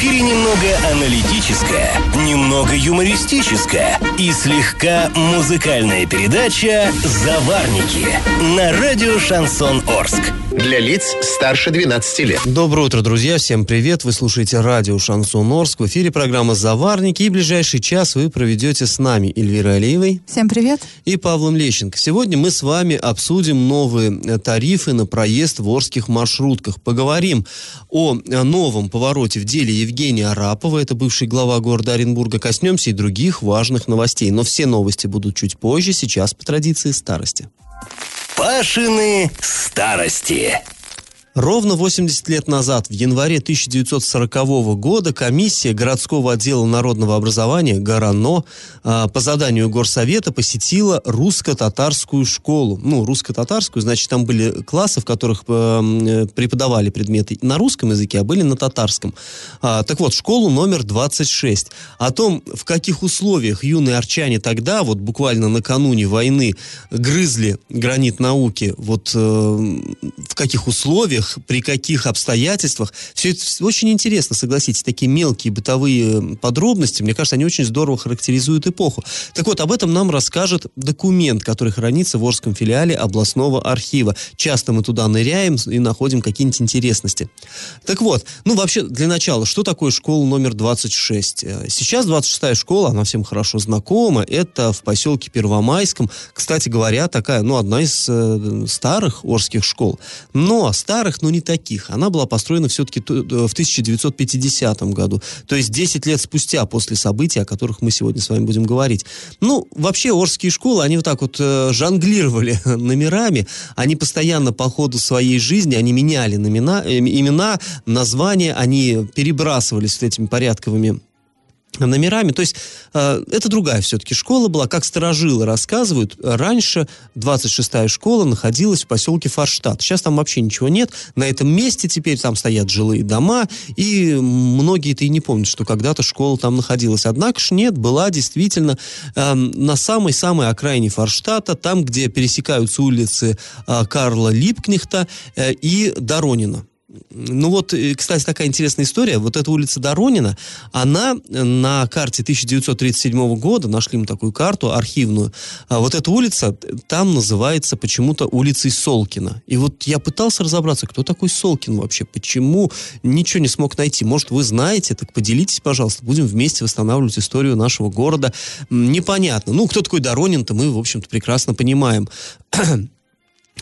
Эфире немного аналитическая, немного юмористическая и слегка музыкальная передача «Заварники» на радио «Шансон Орск». Для лиц старше 12 лет. Доброе утро, друзья. Всем привет. Вы слушаете радио Шансон Орск. В эфире программа «Заварники». И ближайший час вы проведете с нами Эльвирой Алиевой. Всем привет. И Павлом Лещенко. Сегодня мы с вами обсудим новые э, тарифы на проезд в Орских маршрутках. Поговорим о э, новом повороте в деле Евгения Арапова. Это бывший глава города Оренбурга. Коснемся и других важных новостей. Но все новости будут чуть позже. Сейчас по традиции старости. Пашины старости. Ровно 80 лет назад, в январе 1940 года, комиссия городского отдела народного образования ГОРАНО а, по заданию Горсовета посетила русско-татарскую школу. Ну, русско-татарскую, значит, там были классы, в которых э, преподавали предметы на русском языке, а были на татарском. А, так вот, школу номер 26. О том, в каких условиях юные арчане тогда, вот буквально накануне войны, грызли гранит науки, вот э, в каких условиях, при каких обстоятельствах. Все это очень интересно, согласитесь, такие мелкие бытовые подробности, мне кажется, они очень здорово характеризуют эпоху. Так вот, об этом нам расскажет документ, который хранится в Орском филиале областного архива. Часто мы туда ныряем и находим какие-нибудь интересности. Так вот, ну вообще, для начала, что такое школа номер 26? Э, сейчас 26-я школа, она всем хорошо знакома, это в поселке Первомайском. Кстати говоря, такая, ну, одна из э, старых орских школ. Но старых старых, но не таких. Она была построена все-таки э, в 1950 году. То есть 10 лет спустя после событий, о которых мы сегодня с вами будем говорить. Ну, вообще, Орские школы, они вот так вот э, жонглировали номерами. Они постоянно по ходу своей жизни, они меняли номена, э, имена, названия, они перебрасывались с этими порядковыми номерами. То есть э, это другая все-таки школа была. Как сторожилы рассказывают, раньше 26-я школа находилась в поселке Форштадт. Сейчас там вообще ничего нет. На этом месте теперь там стоят жилые дома, и многие-то и не помнят, что когда-то школа там находилась. Однако ж нет, была действительно э, на самой-самой окраине Форштадта, там, где пересекаются улицы э, Карла Липкнехта э, и Доронина. Ну вот, э, кстати, такая интересная история. Вот эта улица Доронина, она на карте 1937 года, нашли мы такую карту архивную, а вот эта улица там называется почему-то улицей Солкина. И вот я пытался разобраться, кто такой Солкин вообще, почему, ничего не смог найти. Может, вы знаете, так поделитесь, пожалуйста, будем вместе восстанавливать историю нашего города. Непонятно. Ну, кто такой Доронин-то, мы, в общем-то, прекрасно понимаем.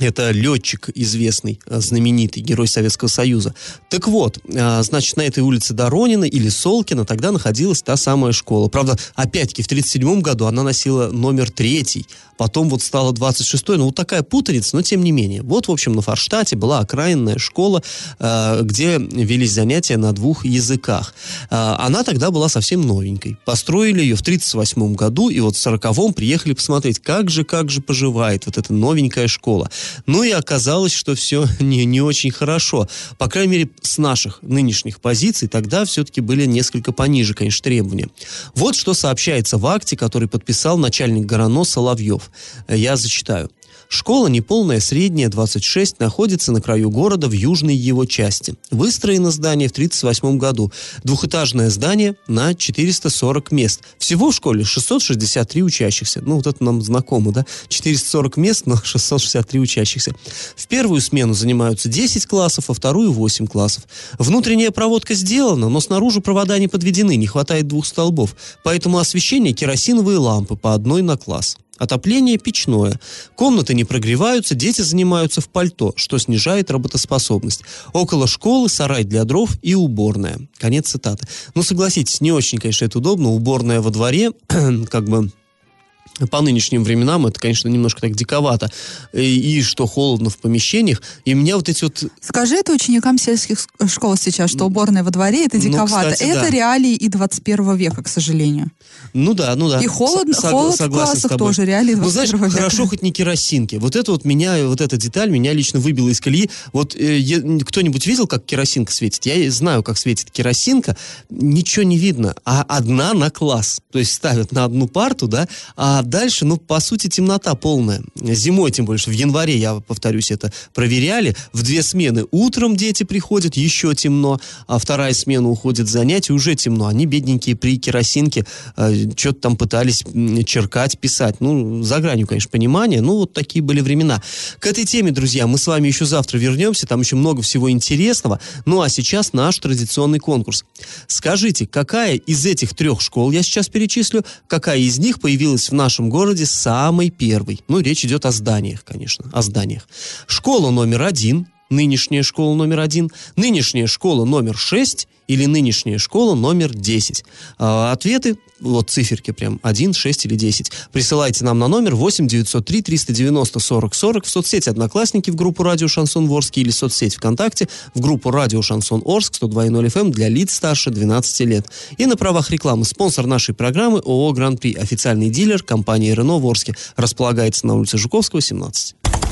Это летчик известный, э, знаменитый, герой Советского Союза. Так вот, э, значит, на этой улице Доронина или Солкина тогда находилась та самая школа. Правда, опять-таки, в 1937 году она носила номер третий, потом вот стала 26-й, ну вот такая путаница, но тем не менее. Вот, в общем, на Форштате была окраинная школа, э, где велись занятия на двух языках. Она тогда была совсем новенькой. Построили ее в 1938 году, и вот в 1940-м приехали посмотреть, как же, как же поживает вот эта новенькая школа. Ну и оказалось, что все не, не очень хорошо. По крайней мере, с наших нынешних позиций тогда все-таки были несколько пониже, конечно, требования. Вот что сообщается в акте, который подписал начальник ГРАНО Соловьев. Я зачитаю. Школа неполная, средняя, 26, находится на краю города в южной его части. Выстроено здание в 1938 году. Двухэтажное здание на 440 мест. Всего в школе 663 учащихся. Ну, вот это нам знакомо, да? 440 мест, но 663 учащихся. В первую смену занимаются 10 классов, а вторую 8 классов. Внутренняя проводка сделана, но снаружи провода не подведены, не хватает двух столбов. Поэтому освещение керосиновые лампы по одной на класс. Отопление печное. Комнаты не прогреваются, дети занимаются в пальто, что снижает работоспособность. Около школы сарай для дров и уборная. Конец цитаты. Ну, согласитесь, не очень, конечно, это удобно. Уборная во дворе, как бы по нынешним временам это, конечно, немножко так диковато. И, и что холодно в помещениях. И меня вот эти вот... Скажи это ученикам сельских школ сейчас, что уборная во дворе это ну, диковато. Ну, кстати, это да. реалии и 21 века, к сожалению. Ну да, ну да. И холодно, С- холод в классах тоже реалии 21 ну, знаешь, века. хорошо хоть не керосинки. Вот это вот меня, вот эта деталь меня лично выбила из колеи. Вот э, кто-нибудь видел, как керосинка светит? Я знаю, как светит керосинка. Ничего не видно. А одна на класс. То есть ставят на одну парту, да, а А дальше, ну, по сути, темнота полная. Зимой, тем больше, в январе, я повторюсь, это проверяли. В две смены утром дети приходят, еще темно, а вторая смена уходит занятия, уже темно. Они, бедненькие, при керосинке э, что-то там пытались черкать, писать. Ну, за гранью, конечно, понимания. Ну, вот такие были времена. К этой теме, друзья, мы с вами еще завтра вернемся. Там еще много всего интересного. Ну, а сейчас наш традиционный конкурс. Скажите, какая из этих трех школ, я сейчас перечислю, какая из них появилась в нашем городе самой первой? Ну, речь идет о зданиях, конечно, о зданиях. Школа номер один, нынешняя школа номер один, нынешняя школа номер шесть или нынешняя школа номер 10. А, ответы, вот циферки прям 1, 6 или 10. Присылайте нам на номер 8 903 390 40 40 в соцсети «Одноклассники» в группу «Радио Шансон Ворске» или соцсеть ВКонтакте в группу «Радио Шансон Орск» 102.0 FM эм для лиц старше 12 лет. И на правах рекламы спонсор нашей программы ООО «Гран-при», официальный дилер компании «Рено» в Орске. Располагается на улице Жуковского, 17.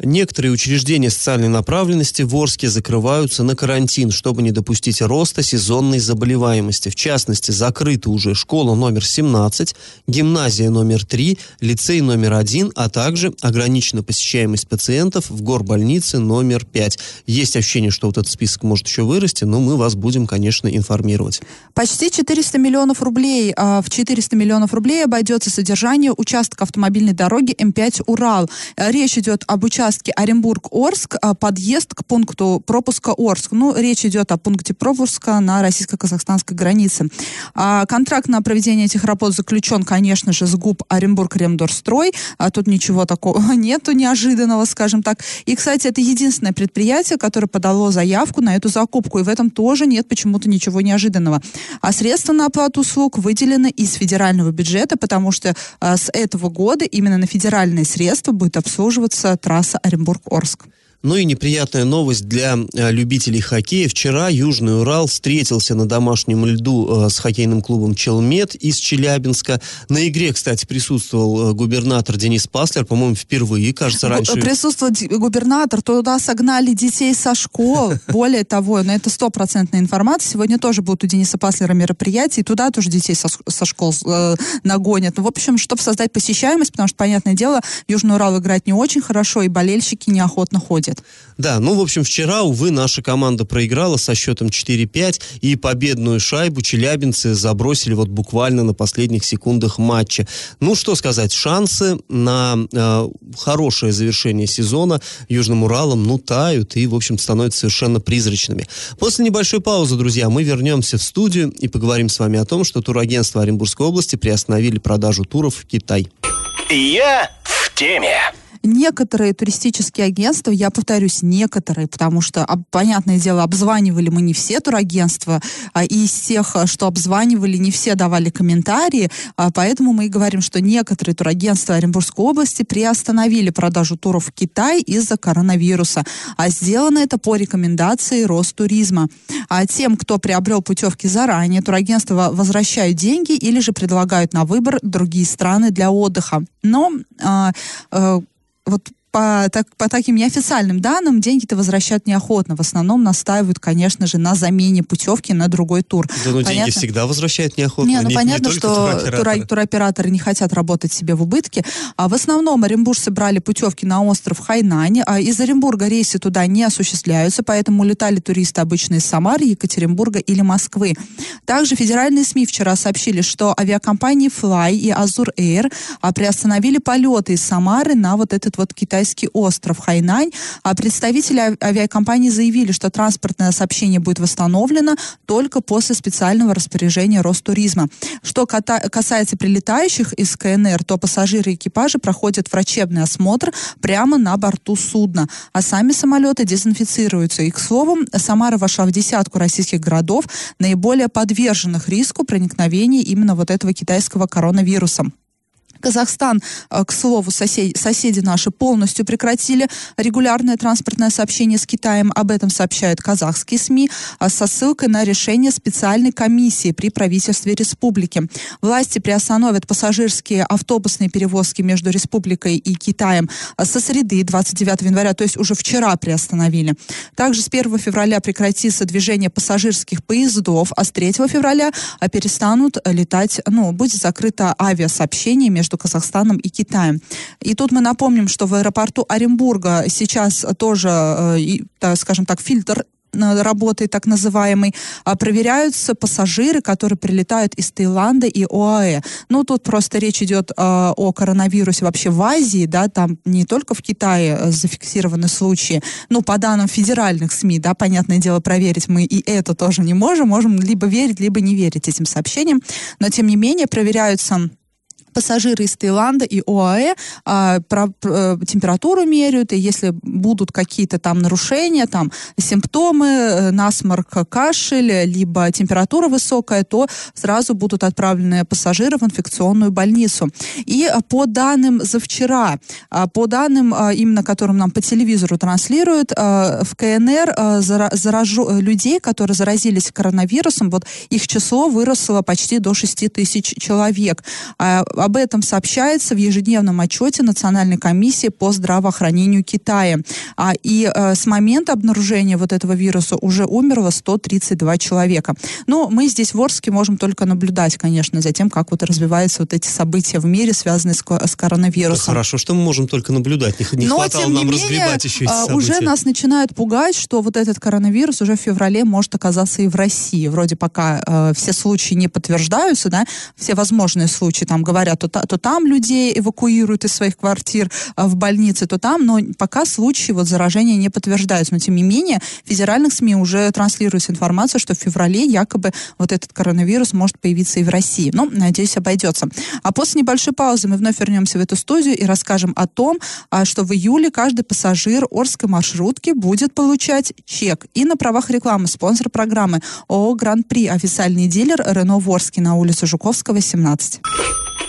Некоторые учреждения социальной направленности в Орске закрываются на карантин, чтобы не допустить роста сезонной заболеваемости. В частности, закрыта уже школа номер 17, гимназия номер 3, лицей номер 1, а также ограничена посещаемость пациентов в горбольнице номер 5. Есть ощущение, что вот этот список может еще вырасти, но мы вас будем, конечно, информировать. Почти 400 миллионов рублей. А, в 400 миллионов рублей обойдется содержание участка автомобильной дороги М5 «Урал». Речь идет об участке участке Оренбург-Орск а, подъезд к пункту пропуска Орск. Ну, речь идет о пункте пропуска на российско-казахстанской границе. А, контракт на проведение этих работ заключен, конечно же, с ГУП Оренбург-Ремдорстрой. А тут ничего такого нету неожиданного, скажем так. И, кстати, это единственное предприятие, которое подало заявку на эту закупку. И в этом тоже нет почему-то ничего неожиданного. А средства на оплату услуг выделены из федерального бюджета, потому что с этого года именно на федеральные средства будет обслуживаться трасса Оренбург-Орск. Ну и неприятная новость для э, любителей хоккея. Вчера Южный Урал встретился на домашнем льду э, с хоккейным клубом «Челмет» из Челябинска. На игре, кстати, присутствовал э, губернатор Денис Паслер, по-моему, впервые, кажется, раньше. Присутствовал губернатор, туда согнали детей со школ. Более того, но это стопроцентная информация. Сегодня тоже будут у Дениса Паслера мероприятия, и туда тоже детей со, со школ э, нагонят. Ну, в общем, чтобы создать посещаемость, потому что, понятное дело, Южный Урал играет не очень хорошо, и болельщики неохотно ходят будет. Да, ну, в общем, вчера, увы, наша команда проиграла со счетом 4-5, и победную шайбу челябинцы забросили вот буквально на последних секундах матча. Ну, что сказать, шансы на э, хорошее завершение сезона Южным Уралом, ну, тают и, в общем, становятся совершенно призрачными. После небольшой паузы, друзья, мы вернемся в студию и поговорим с вами о том, что турагентство Оренбургской области приостановили продажу туров в Китай. Я в теме некоторые туристические агентства, я повторюсь, некоторые, потому что, понятное дело, обзванивали мы не все турагентства, а из тех, что обзванивали, не все давали комментарии, а поэтому мы и говорим, что некоторые турагентства Оренбургской области приостановили продажу туров в Китай из-за коронавируса, а сделано это по рекомендации Ростуризма. А тем, кто приобрел путевки заранее, турагентства возвращают деньги или же предлагают на выбор другие страны для отдыха. Но э, э, вот по, так, по таким неофициальным данным деньги-то возвращают неохотно. В основном настаивают, конечно же, на замене путевки на другой тур. Да, ну деньги всегда возвращают неохотно. Не, ну не, понятно, не что туроператоры. туроператоры не хотят работать себе в убытке. А в основном оренбуржцы брали путевки на остров Хайнань. А из Оренбурга рейсы туда не осуществляются, поэтому летали туристы обычно из Самары, Екатеринбурга или Москвы. Также федеральные СМИ вчера сообщили, что авиакомпании Fly и Azur Air а, приостановили полеты из Самары на вот этот вот китайский китайский остров Хайнань. А представители авиакомпании заявили, что транспортное сообщение будет восстановлено только после специального распоряжения Ростуризма. Что касается прилетающих из КНР, то пассажиры и экипажи проходят врачебный осмотр прямо на борту судна, а сами самолеты дезинфицируются. И, к слову, Самара вошла в десятку российских городов, наиболее подверженных риску проникновения именно вот этого китайского коронавируса. Казахстан, э, к слову, сосед, соседи наши полностью прекратили регулярное транспортное сообщение с Китаем. Об этом сообщают казахские СМИ а со ссылкой на решение специальной комиссии при правительстве республики. Власти приостановят пассажирские автобусные перевозки между республикой и Китаем а со среды 29 января, то есть уже вчера приостановили. Также с 1 февраля прекратится движение пассажирских поездов, а с 3 февраля перестанут летать, ну, будет закрыто авиасообщение между между Казахстаном и Китаем. И тут мы напомним, что в аэропорту Оренбурга сейчас тоже, э, скажем так, фильтр работы так называемый, а проверяются пассажиры, которые прилетают из Таиланда и ОАЭ. Ну, тут просто речь идет э, о коронавирусе вообще в Азии, да, там не только в Китае э, зафиксированы случаи, ну, по данным федеральных СМИ, да, понятное дело, проверить мы и это тоже не можем, можем либо верить, либо не верить этим сообщениям, но, тем не менее, проверяются пассажиры из Таиланда и ОАЭ а, про, про, температуру меряют, и если будут какие-то там нарушения, там симптомы, э, насморк, кашель, либо температура высокая, то сразу будут отправлены пассажиры в инфекционную больницу. И а, по данным за вчера, а, по данным а, именно, которым нам по телевизору транслируют, в КНР заражу, людей, которые заразились коронавирусом, вот их число выросло почти до 6 тысяч человек. Об этом сообщается в ежедневном отчете Национальной комиссии по здравоохранению Китая. А, и а, с момента обнаружения вот этого вируса уже умерло 132 человека. Но мы здесь в Орске можем только наблюдать, конечно, за тем, как вот развиваются вот эти события в мире, связанные с, с коронавирусом. Да хорошо, что мы можем только наблюдать. Не, не Но, хватало тем не нам менее, разгребать еще эти события. Уже нас начинают пугать, что вот этот коронавирус уже в феврале может оказаться и в России. Вроде пока э, все случаи не подтверждаются, да, все возможные случаи там говорят то, то там людей эвакуируют из своих квартир а, в больницы, то там, но пока случаи вот заражения не подтверждаются. Но тем не менее, в федеральных СМИ уже транслируется информация, что в феврале якобы вот этот коронавирус может появиться и в России. Но, надеюсь, обойдется. А после небольшой паузы мы вновь вернемся в эту студию и расскажем о том, а, что в июле каждый пассажир Орской маршрутки будет получать чек. И на правах рекламы спонсор программы ООО «Гран-при» официальный дилер Рено Ворский на улице Жуковского, 17.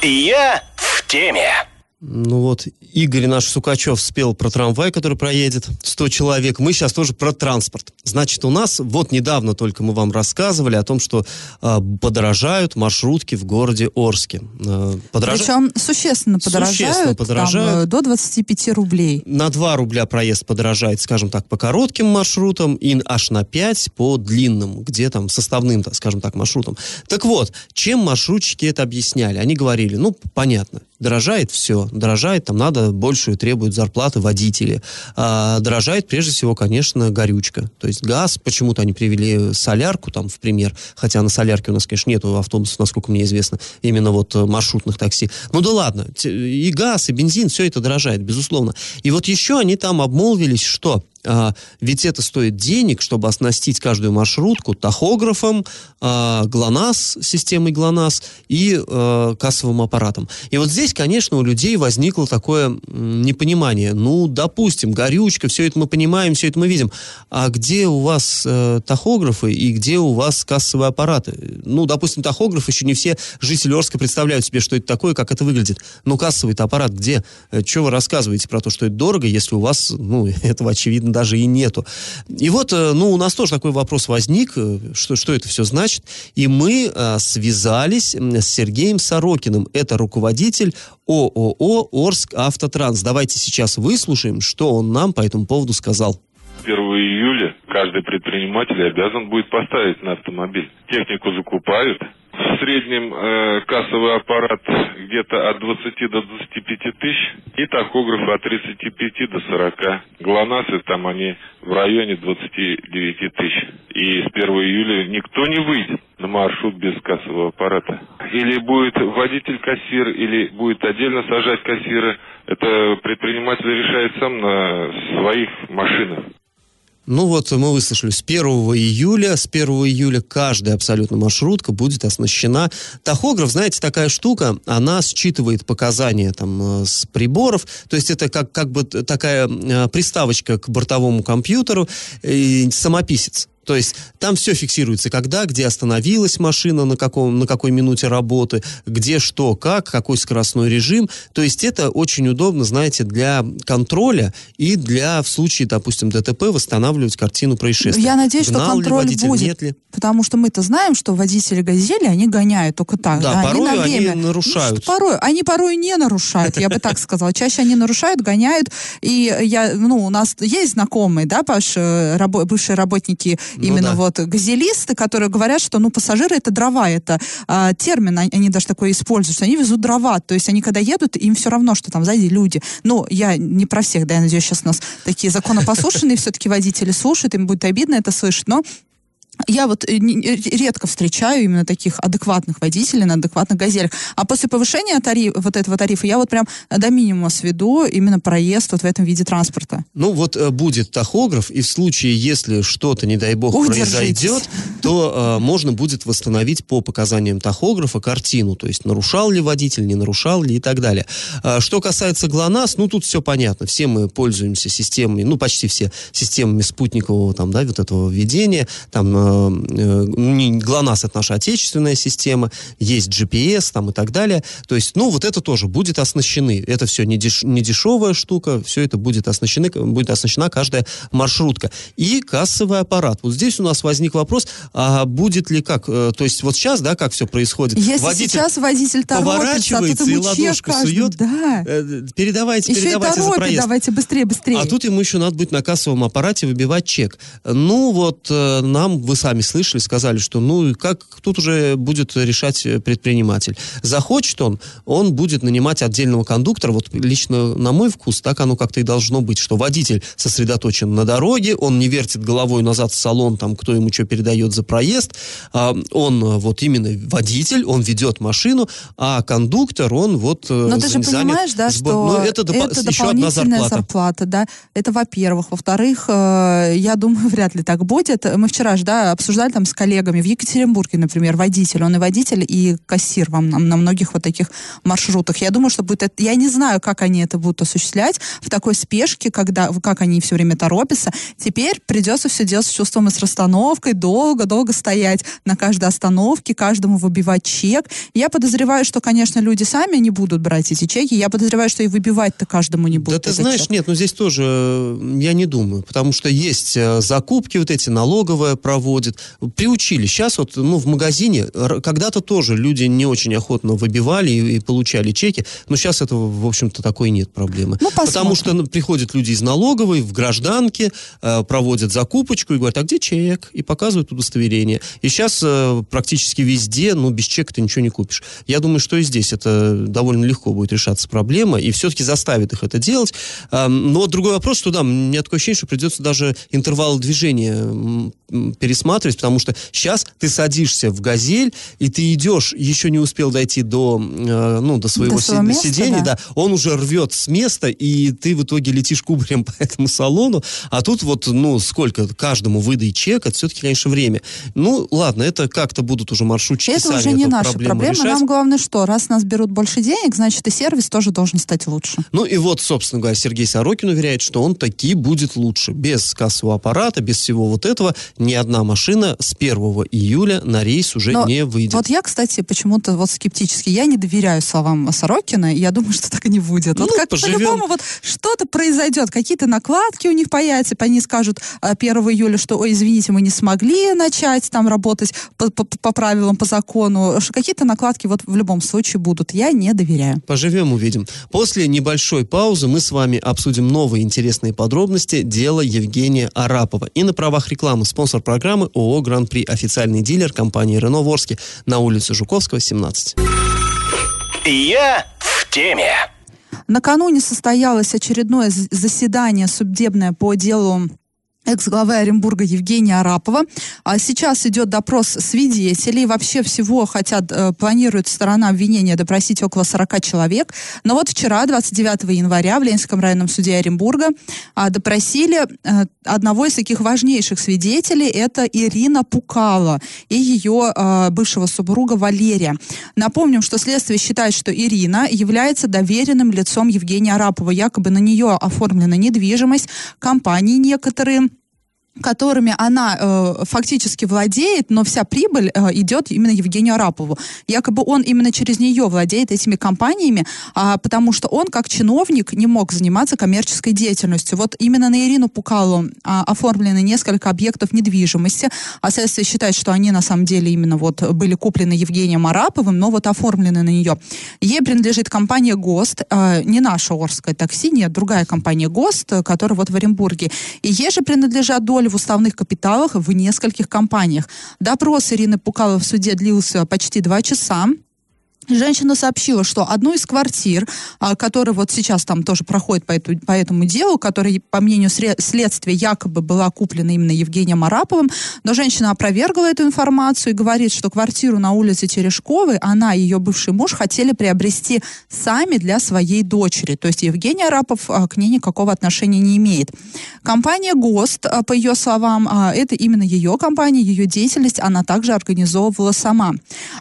Я в теме. Ну вот, Игорь наш Сукачев спел про трамвай, который проедет 100 человек. Мы сейчас тоже про транспорт. Значит, у нас, вот недавно только мы вам рассказывали о том, что э, подорожают маршрутки в городе Орске. Э, подорож... Причем существенно подорожают, существенно подорожают. Там, э, до 25 рублей. На 2 рубля проезд подорожает, скажем так, по коротким маршрутам и аж на 5 по длинным, где там составным, так, скажем так, маршрутам. Так вот, чем маршрутчики это объясняли? Они говорили, ну, понятно, дорожает все, дорожает, там надо большую требуют зарплаты водители. А, дорожает прежде всего, конечно, горючка. То есть газ, почему-то они привели солярку там в пример, хотя на солярке у нас, конечно, нету автобусов, насколько мне известно, именно вот э, маршрутных такси. Ну да ладно, и газ, и бензин, все это дорожает, безусловно. И вот еще они там обмолвились, что а, ведь это стоит денег, чтобы оснастить каждую маршрутку тахографом, а, ГЛОНАСС, системой ГЛОНАСС и а, кассовым аппаратом. И вот здесь, конечно, у людей возникло такое непонимание. Ну, допустим, горючка, все это мы понимаем, все это мы видим. А где у вас э, тахографы и где у вас кассовые аппараты? Ну, допустим, тахограф еще не все жители Орска представляют себе, что это такое, как это выглядит. Но кассовый-то аппарат где? Э, что вы рассказываете про то, что это дорого, если у вас, ну, этого очевидно даже и нету. И вот, э, ну, у нас тоже такой вопрос возник, э, что, что это все значит. И мы а, связались с Сергеем Сорокиным. Это руководитель ООО «Орск Автотранс». Давайте сейчас выслушаем, что он нам по этому поводу сказал. 1 июля каждый предприниматель обязан будет поставить на автомобиль. Технику закупают, в среднем э, кассовый аппарат где-то от 20 до 25 тысяч и тахографы от 35 до 40. ГЛОНАССы там они в районе 29 тысяч. И с 1 июля никто не выйдет на маршрут без кассового аппарата. Или будет водитель-кассир, или будет отдельно сажать кассира. Это предприниматель решает сам на своих машинах. Ну вот мы выслушали, с 1 июля, с 1 июля каждая абсолютно маршрутка будет оснащена. Тахограф, знаете, такая штука, она считывает показания там э, с приборов, то есть это как, как бы такая э, приставочка к бортовому компьютеру, и самописец. То есть там все фиксируется, когда, где остановилась машина, на, каком, на какой минуте работы, где что, как, какой скоростной режим. То есть это очень удобно, знаете, для контроля и для, в случае, допустим, ДТП, восстанавливать картину происшествия. Я надеюсь, Гнал что контроль водитель, будет, ли. потому что мы-то знаем, что водители «Газели», они гоняют только так. Да, да порой они, на время. они нарушают. Ну, порой, они порой не нарушают, я бы так сказала. Чаще они нарушают, гоняют. И я, ну, у нас есть знакомые, да, Паш, э, бывшие работники ну, именно да. вот газелисты, которые говорят, что, ну, пассажиры это дрова, это а, термин, они даже такой используют, что они везут дрова, то есть они когда едут, им все равно, что там сзади люди. Ну, я не про всех, да, я надеюсь, сейчас нас такие законопослушные все-таки водители слушают, им будет обидно это слышать, но я вот э, редко встречаю именно таких адекватных водителей на адекватных газелях. А после повышения тариф, вот этого тарифа я вот прям до минимума сведу именно проезд вот в этом виде транспорта. Ну вот э, будет тахограф, и в случае, если что-то, не дай бог, Удержитесь. произойдет, то э, можно будет восстановить по показаниям тахографа картину, то есть нарушал ли водитель, не нарушал ли и так далее. А, что касается ГЛОНАСС, ну тут все понятно. Все мы пользуемся системами, ну почти все системами спутникового там, да, вот этого введения, там э, э, ГЛОНАСС это наша отечественная система, есть GPS там и так далее. То есть, ну, вот это тоже будет оснащены. Это все не, деш, не дешевая штука, все это будет оснащены, будет оснащена каждая маршрутка. И кассовый аппарат. Вот здесь у нас возник вопрос, а будет ли как, э, то есть вот сейчас, да, как все происходит? Если водитель сейчас водитель торопится, а поворачивается и ладошку сует, да. э, передавайте, еще передавайте и торопит, за проезд. давайте быстрее, быстрее. А тут ему еще надо будет на кассовом аппарате выбивать чек. Ну вот э, нам вы сами слышали, сказали, что ну как тут уже будет решать предприниматель. Захочет он, он будет нанимать отдельного кондуктора. Вот лично на мой вкус так оно как-то и должно быть, что водитель сосредоточен на дороге, он не вертит головой назад в салон, там кто ему что передает за проезд. А, он вот именно водитель, он ведет машину, а кондуктор, он вот э, Но ты же понимаешь, да, сбор... что ну, это, доп... это еще одна зарплата. зарплата, да. Это во-первых. Во-вторых, э, я думаю, вряд ли так будет. Мы вчера же, да, обсуждали там с коллегами в Екатеринбурге, например, водитель, он и водитель, и кассир вам на, на многих вот таких маршрутах. Я думаю, что будет, я не знаю, как они это будут осуществлять в такой спешке, когда, как они все время торопятся. Теперь придется все делать с чувством и с расстановкой, долго-долго стоять на каждой остановке, каждому выбивать чек. Я подозреваю, что, конечно, люди сами не будут брать эти чеки. Я подозреваю, что и выбивать-то каждому не будут. Да ты знаешь, чек. нет, ну здесь тоже э, я не думаю, потому что есть э, закупки вот эти налоговые проводят, приучили. Сейчас вот, ну, в магазине когда-то тоже люди не очень охотно выбивали и, и получали чеки, но сейчас этого, в общем-то, такой нет проблемы. Ну, Потому что ну, приходят люди из налоговой, в гражданке, э, проводят закупочку и говорят, а где чек? И показывают удостоверение. И сейчас э, практически везде, ну, без чека ты ничего не купишь. Я думаю, что и здесь это довольно легко будет решаться проблема, и все-таки заставит их это делать. Э, но другой вопрос, что да, мне такое ощущение, что придется даже интервалы движения пересматривать, потому что сейчас ты садишься в «Газель», и ты идешь, еще не успел дойти до, э, ну, до своего, до своего места, сидения, да. да, он уже рвет с места, и ты в итоге летишь кубарем по этому салону, а тут вот, ну, сколько, каждому выдай чек, это все-таки, конечно, время. Ну, ладно, это как-то будут уже маршрутчики Это уже не наша проблема, решать. нам главное что, раз нас берут больше денег, значит и сервис тоже должен стать лучше. Ну и вот, собственно говоря, Сергей Сорокин уверяет, что он таки будет лучше, без кассового аппарата, без всего вот этого, ни одна машина с 1 июля на рейс уже Но не выйдет. Вот я, кстати, почему-то вот скептически, я не доверяю словам Сорокина, я думаю, что так и не будет. Ну, вот как по-любому вот что-то произойдет, какие-то накладки у них появятся, они скажут 1 а, июля, что, ой, извините, мы не смогли начать там работать по, по, по правилам, по закону. Какие-то накладки вот в любом случае будут. Я не доверяю. Поживем, увидим. После небольшой паузы мы с вами обсудим новые интересные подробности дела Евгения Арапова. И на правах рекламы спонсор программы ООО «Гран-при» официальный дилер компании «Рено Ворске» на улице Жуковского, 17. Я в теме. Накануне состоялось очередное заседание судебное по делу экс-главы Оренбурга Евгения Арапова. А сейчас идет допрос свидетелей. Вообще всего хотят, э, планирует сторона обвинения допросить около 40 человек. Но вот вчера, 29 января, в Ленинском районном суде Оренбурга э, допросили э, одного из таких важнейших свидетелей. Это Ирина Пукала и ее э, бывшего супруга Валерия. Напомним, что следствие считает, что Ирина является доверенным лицом Евгения Арапова. Якобы на нее оформлена недвижимость, компании некоторые которыми она э, фактически владеет, но вся прибыль э, идет именно Евгению Арапову. Якобы он именно через нее владеет этими компаниями, а, потому что он как чиновник не мог заниматься коммерческой деятельностью. Вот именно на Ирину Пукалу а, оформлены несколько объектов недвижимости, а следствие считает, что они на самом деле именно вот были куплены Евгением Араповым, но вот оформлены на нее. Ей принадлежит компания ГОСТ, э, не наша Орская такси, нет, другая компания ГОСТ, которая вот в Оренбурге. И ей же принадлежат доли в уставных капиталах в нескольких компаниях. Допрос Ирины Пукаловой в суде длился почти два часа. Женщина сообщила, что одну из квартир, а, которая вот сейчас там тоже проходит по, эту, по этому делу, которая, по мнению следствия, якобы была куплена именно Евгением Араповым, но женщина опровергла эту информацию и говорит, что квартиру на улице Терешковой она и ее бывший муж хотели приобрести сами для своей дочери. То есть Евгений Арапов а, к ней никакого отношения не имеет. Компания ГОСТ, а, по ее словам, это именно ее компания, ее деятельность она также организовывала сама.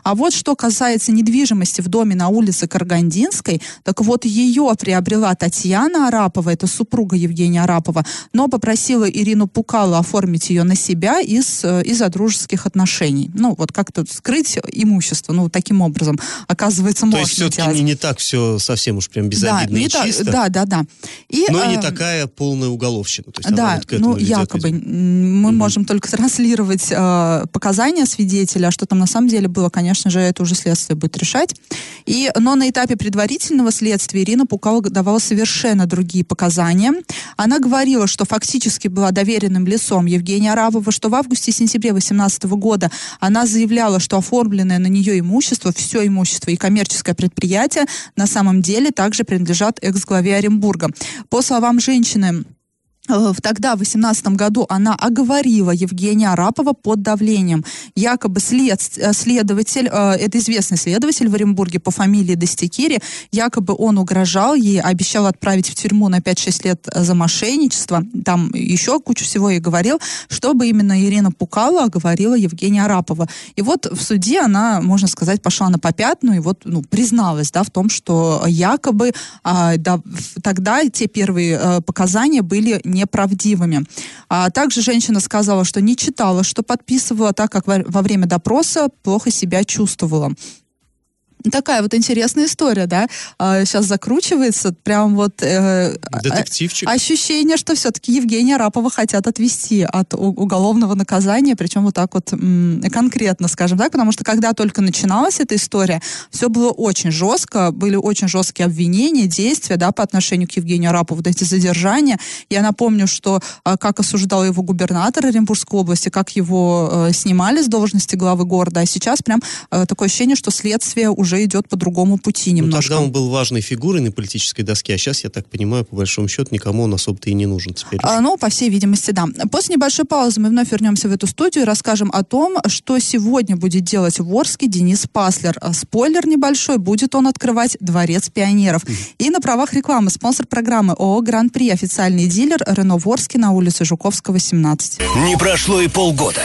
А вот что касается недвижимости недвижимости в доме на улице Каргандинской. Так вот, ее приобрела Татьяна Арапова, это супруга Евгения Арапова, но попросила Ирину Пукалу оформить ее на себя из, э, из-за дружеских отношений. Ну, вот как-то скрыть имущество. Ну, таким образом, оказывается, можно То есть все-таки не, не так все совсем уж прям безобидно да, и чисто. да, да, да. И, но и не э, такая полная уголовщина. То есть да, вот ну, якобы. Мы угу. можем только транслировать э, показания свидетеля, а что там на самом деле было, конечно же, это уже следствие будет решать решать. И, но на этапе предварительного следствия Ирина Пукова давала совершенно другие показания. Она говорила, что фактически была доверенным лицом Евгения Арабова, что в августе-сентябре 2018 года она заявляла, что оформленное на нее имущество, все имущество и коммерческое предприятие на самом деле также принадлежат экс-главе Оренбурга. По словам женщины, Э, тогда, в 2018 году, она оговорила Евгения Арапова под давлением. Якобы след, э, следователь, э, это известный следователь в Оренбурге по фамилии Достикири, якобы он угрожал ей, обещал отправить в тюрьму на 5-6 лет за мошенничество, там еще кучу всего и говорил, чтобы именно Ирина Пукала оговорила Евгения Арапова. И вот в суде она, можно сказать, пошла на попятную и вот ну, призналась да, в том, что якобы а, да, тогда те первые а, показания были неправдивыми. А также женщина сказала, что не читала, что подписывала, так как во время допроса плохо себя чувствовала такая вот интересная история, да, а, сейчас закручивается, прям вот... Э, Детективчик. Ощущение, что все-таки Евгения Рапова хотят отвести от уголовного наказания, причем вот так вот конкретно, скажем так, потому что когда только начиналась эта история, все было очень жестко, были очень жесткие обвинения, действия, да, по отношению к Евгению Рапову, вот эти задержания. Я напомню, что а, как осуждал его губернатор Оренбургской области, как его э, снимали с должности главы города, а сейчас прям э, такое ощущение, что следствие уже уже идет по другому пути немножко. Ну, тогда он был важной фигурой на политической доске, а сейчас, я так понимаю, по большому счету, никому он особо-то и не нужен теперь. А, ну, по всей видимости, да. После небольшой паузы мы вновь вернемся в эту студию и расскажем о том, что сегодня будет делать в Орске Денис Паслер. А, спойлер небольшой, будет он открывать Дворец пионеров. Mm. И на правах рекламы спонсор программы ООО «Гран-при» официальный дилер Рено в Орске на улице Жуковского, 17. Не прошло и полгода.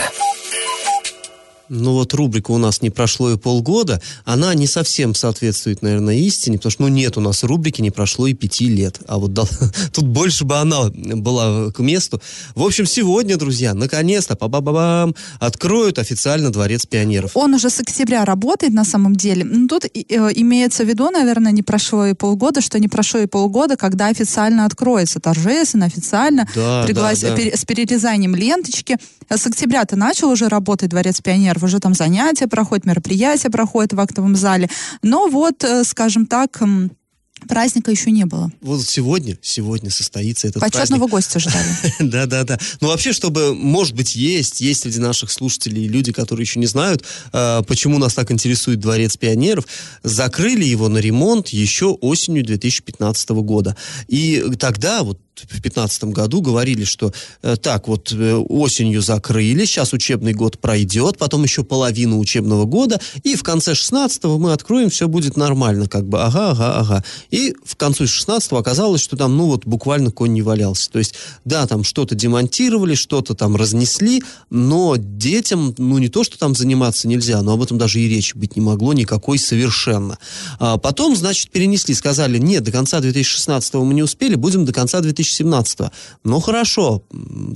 Ну вот рубрика у нас не прошло и полгода, она не совсем соответствует, наверное, истине, потому что, ну, нет у нас рубрики не прошло и пяти лет. А вот да, тут больше бы она была к месту. В общем, сегодня, друзья, наконец-то, па ба ба бам откроют официально Дворец пионеров. Он уже с октября работает на самом деле. Ну, тут э, имеется в виду, наверное, не прошло и полгода, что не прошло и полгода, когда официально откроется, торжественно, официально, да, приглас... да, да. с перерезанием ленточки. С октября ты начал уже работать Дворец пионеров, уже там занятия проходят, мероприятия проходят в актовом зале. Но вот, э, скажем так, Праздника еще не было. Вот сегодня, сегодня состоится этот Почетного праздник. гостя ждали. Да-да-да. Ну, вообще, чтобы, может быть, есть, есть среди наших слушателей люди, которые еще не знают, э, почему нас так интересует Дворец пионеров, закрыли его на ремонт еще осенью 2015 года. И тогда, вот в 2015 году говорили, что э, так, вот э, осенью закрыли, сейчас учебный год пройдет, потом еще половину учебного года, и в конце 16 мы откроем, все будет нормально, как бы, ага, ага, ага. И в конце 16 оказалось, что там, ну вот, буквально конь не валялся. То есть, да, там что-то демонтировали, что-то там разнесли, но детям, ну не то, что там заниматься нельзя, но об этом даже и речи быть не могло никакой совершенно. А потом, значит, перенесли, сказали, нет, до конца 2016 мы не успели, будем до конца 2017 2017. Ну, хорошо,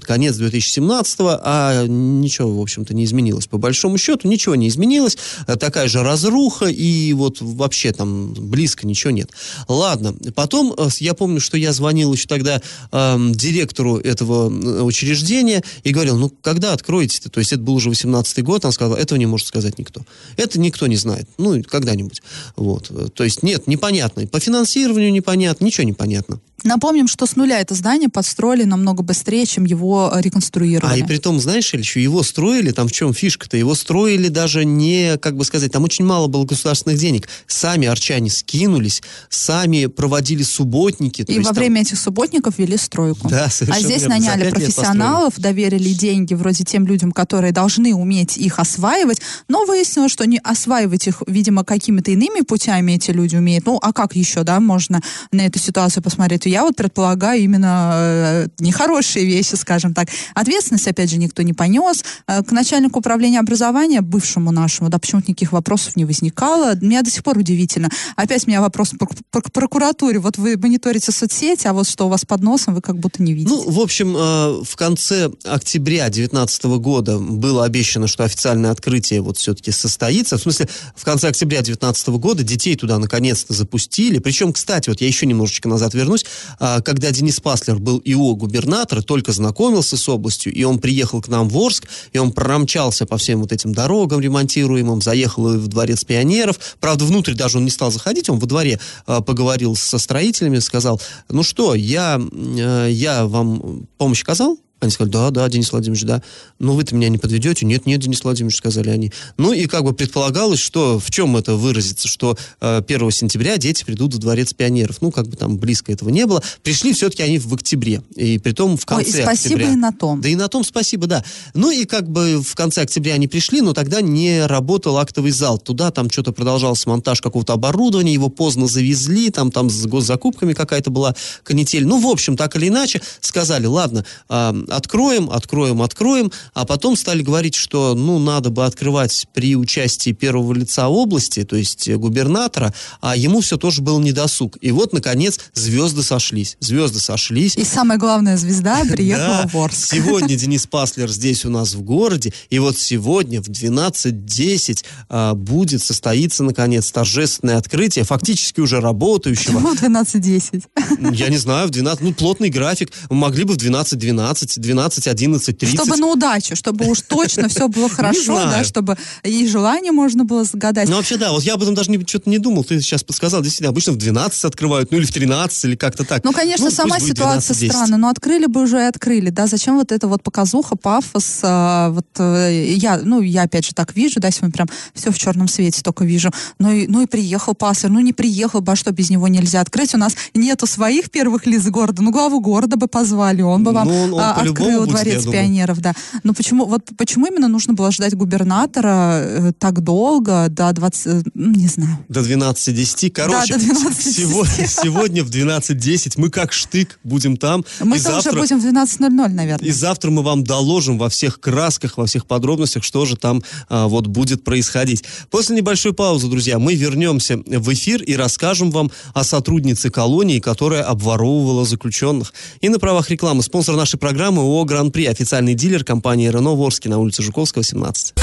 конец 2017, а ничего, в общем-то, не изменилось. По большому счету, ничего не изменилось. Такая же разруха, и вот вообще там близко ничего нет. Ладно, потом э, я помню, что я звонил еще тогда э, директору этого э, учреждения и говорил, ну, когда откроете-то? То есть это был уже 18 год, он сказал, этого не может сказать никто. Это никто не знает. Ну, когда-нибудь. Вот. То есть нет, непонятно. По финансированию непонятно, ничего не понятно. Напомним, что с нуля это здание подстроили намного быстрее, чем его реконструировали. А и при том, знаешь, еще его строили, там в чем фишка-то, его строили даже не, как бы сказать, там очень мало было государственных денег. Сами арчане скинулись, сами проводили субботники. И во время этих субботников вели стройку. Да, совершенно А здесь верно. наняли профессионалов, доверили деньги вроде тем людям, которые должны уметь их осваивать, но выяснилось, что не осваивать их, видимо, какими-то иными путями эти люди умеют. Ну, а как еще, да, можно на эту ситуацию посмотреть? Я вот предполагаю именно э, нехорошие вещи, скажем так. Ответственность, опять же, никто не понес. Э, к начальнику управления образования, бывшему нашему, да, почему-то никаких вопросов не возникало. Меня до сих пор удивительно. Опять у меня вопрос к прокуратуре. Вот вы мониторите соцсети, а вот что у вас под носом, вы как будто не видите. Ну, в общем, э, в конце октября 2019 года было обещано, что официальное открытие вот все-таки состоится. В смысле, в конце октября 2019 года детей туда наконец-то запустили. Причем, кстати, вот я еще немножечко назад вернусь, когда Денис Паслер был ИО губернатор, только знакомился с областью, и он приехал к нам в Орск, и он промчался по всем вот этим дорогам ремонтируемым, заехал в дворец пионеров. Правда, внутрь даже он не стал заходить, он во дворе а, поговорил со строителями, сказал, ну что, я, э, я вам помощь оказал, они сказали, да, да, Денис Владимирович, да. Ну, вы-то меня не подведете? Нет, нет, Денис Владимирович, сказали они. Ну, и как бы предполагалось, что в чем это выразится, что э, 1 сентября дети придут в Дворец пионеров. Ну, как бы там близко этого не было. Пришли все-таки они в октябре. И при том в конце Ой, и спасибо октября. и на том. Да и на том спасибо, да. Ну, и как бы в конце октября они пришли, но тогда не работал актовый зал. Туда там что-то продолжался монтаж какого-то оборудования, его поздно завезли, там, там с госзакупками какая-то была канитель. Ну, в общем, так или иначе, сказали, ладно, э, откроем, откроем, откроем, а потом стали говорить, что, ну, надо бы открывать при участии первого лица области, то есть губернатора, а ему все тоже был недосуг. И вот, наконец, звезды сошлись. Звезды сошлись. И самая главная звезда приехала в Орск. Сегодня Денис Паслер здесь у нас в городе, и вот сегодня в 12.10 а, будет состоиться, наконец, торжественное открытие, фактически уже работающего. Почему 12.10? Я не знаю, в 12, ну, плотный график. Могли бы в 12.12, 12 11, 30. Чтобы на удачу, чтобы уж точно все было хорошо, да, чтобы и желание можно было загадать. Ну, вообще, да, вот я об этом даже что-то не думал, ты сейчас подсказал, действительно, обычно в 12 открывают, ну, или в 13, или как-то так. Ну, конечно, ну, сама ситуация странная, но открыли бы уже и открыли, да, зачем вот эта вот показуха, пафос, а, вот э, я, ну, я опять же так вижу, да, сегодня прям все в черном свете только вижу, ну и, ну и приехал пастор, ну не приехал бы, а что без него нельзя открыть, у нас нету своих первых лиц города, ну, главу города бы позвали, он бы вам ну, он, он а, открыл дворец пионеров, да. Но почему, вот почему именно нужно было ждать губернатора э, так долго, до 20, э, ну, не знаю. До 12.10. Короче, да, до 12 сегодня, сегодня в 12.10 мы как штык будем там. Мы и тоже завтра, будем в 12.00, наверное. И завтра мы вам доложим во всех красках, во всех подробностях, что же там а, вот будет происходить. После небольшой паузы, друзья, мы вернемся в эфир и расскажем вам о сотруднице колонии, которая обворовывала заключенных. И на правах рекламы спонсор нашей программы ООО «Гран-при» официальный дилер компании «Рено» Ворске на улице Жуковского, 17.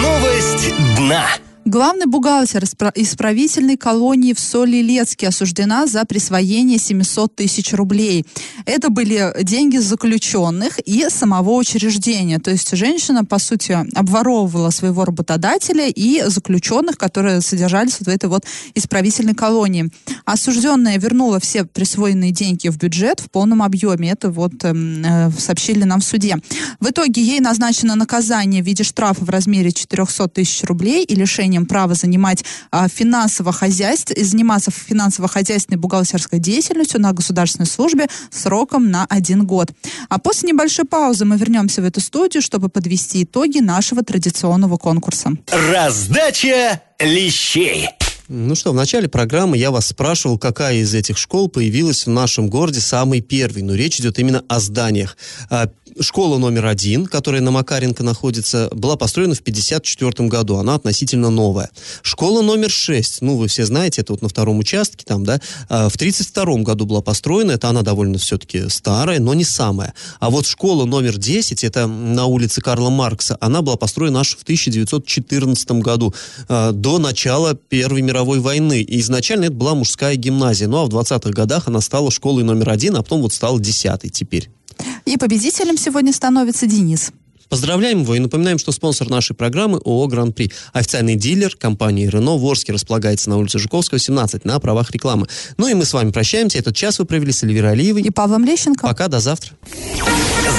Новость дна. Главный бухгалтер исправительной колонии в Солилецке осуждена за присвоение 700 тысяч рублей. Это были деньги заключенных и самого учреждения. То есть женщина, по сути, обворовывала своего работодателя и заключенных, которые содержались вот в этой вот исправительной колонии. Осужденная вернула все присвоенные деньги в бюджет в полном объеме. Это вот эм, э, сообщили нам в суде. В итоге ей назначено наказание в виде штрафа в размере 400 тысяч рублей и лишение имением право занимать а, финансово хозяйств, заниматься финансово-хозяйственной бухгалтерской деятельностью на государственной службе сроком на один год. А после небольшой паузы мы вернемся в эту студию, чтобы подвести итоги нашего традиционного конкурса. Раздача лещей. Ну что, в начале программы я вас спрашивал, какая из этих школ появилась в нашем городе самой первой. Но речь идет именно о зданиях. А, школа номер один, которая на Макаренко находится, была построена в 1954 году. Она относительно новая. Школа номер шесть, ну вы все знаете, это вот на втором участке там, да, а, в 1932 году была построена. Это она довольно все-таки старая, но не самая. А вот школа номер 10, это на улице Карла Маркса, она была построена аж в 1914 году, а, до начала Первой мировой мировой войны. И изначально это была мужская гимназия. Ну а в 20-х годах она стала школой номер один, а потом вот стала десятой теперь. И победителем сегодня становится Денис. Поздравляем его и напоминаем, что спонсор нашей программы ООО «Гран-при». Официальный дилер компании «Рено» в Орске располагается на улице Жуковского, 17, на правах рекламы. Ну и мы с вами прощаемся. Этот час вы провели с Эльвирой Алиевой. И Павлом Лещенко. Пока, до завтра.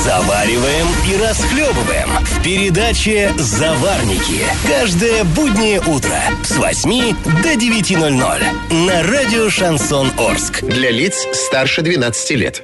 Завариваем и расхлебываем в передаче «Заварники». Каждое буднее утро с 8 до 9.00 на радио «Шансон Орск». Для лиц старше 12 лет.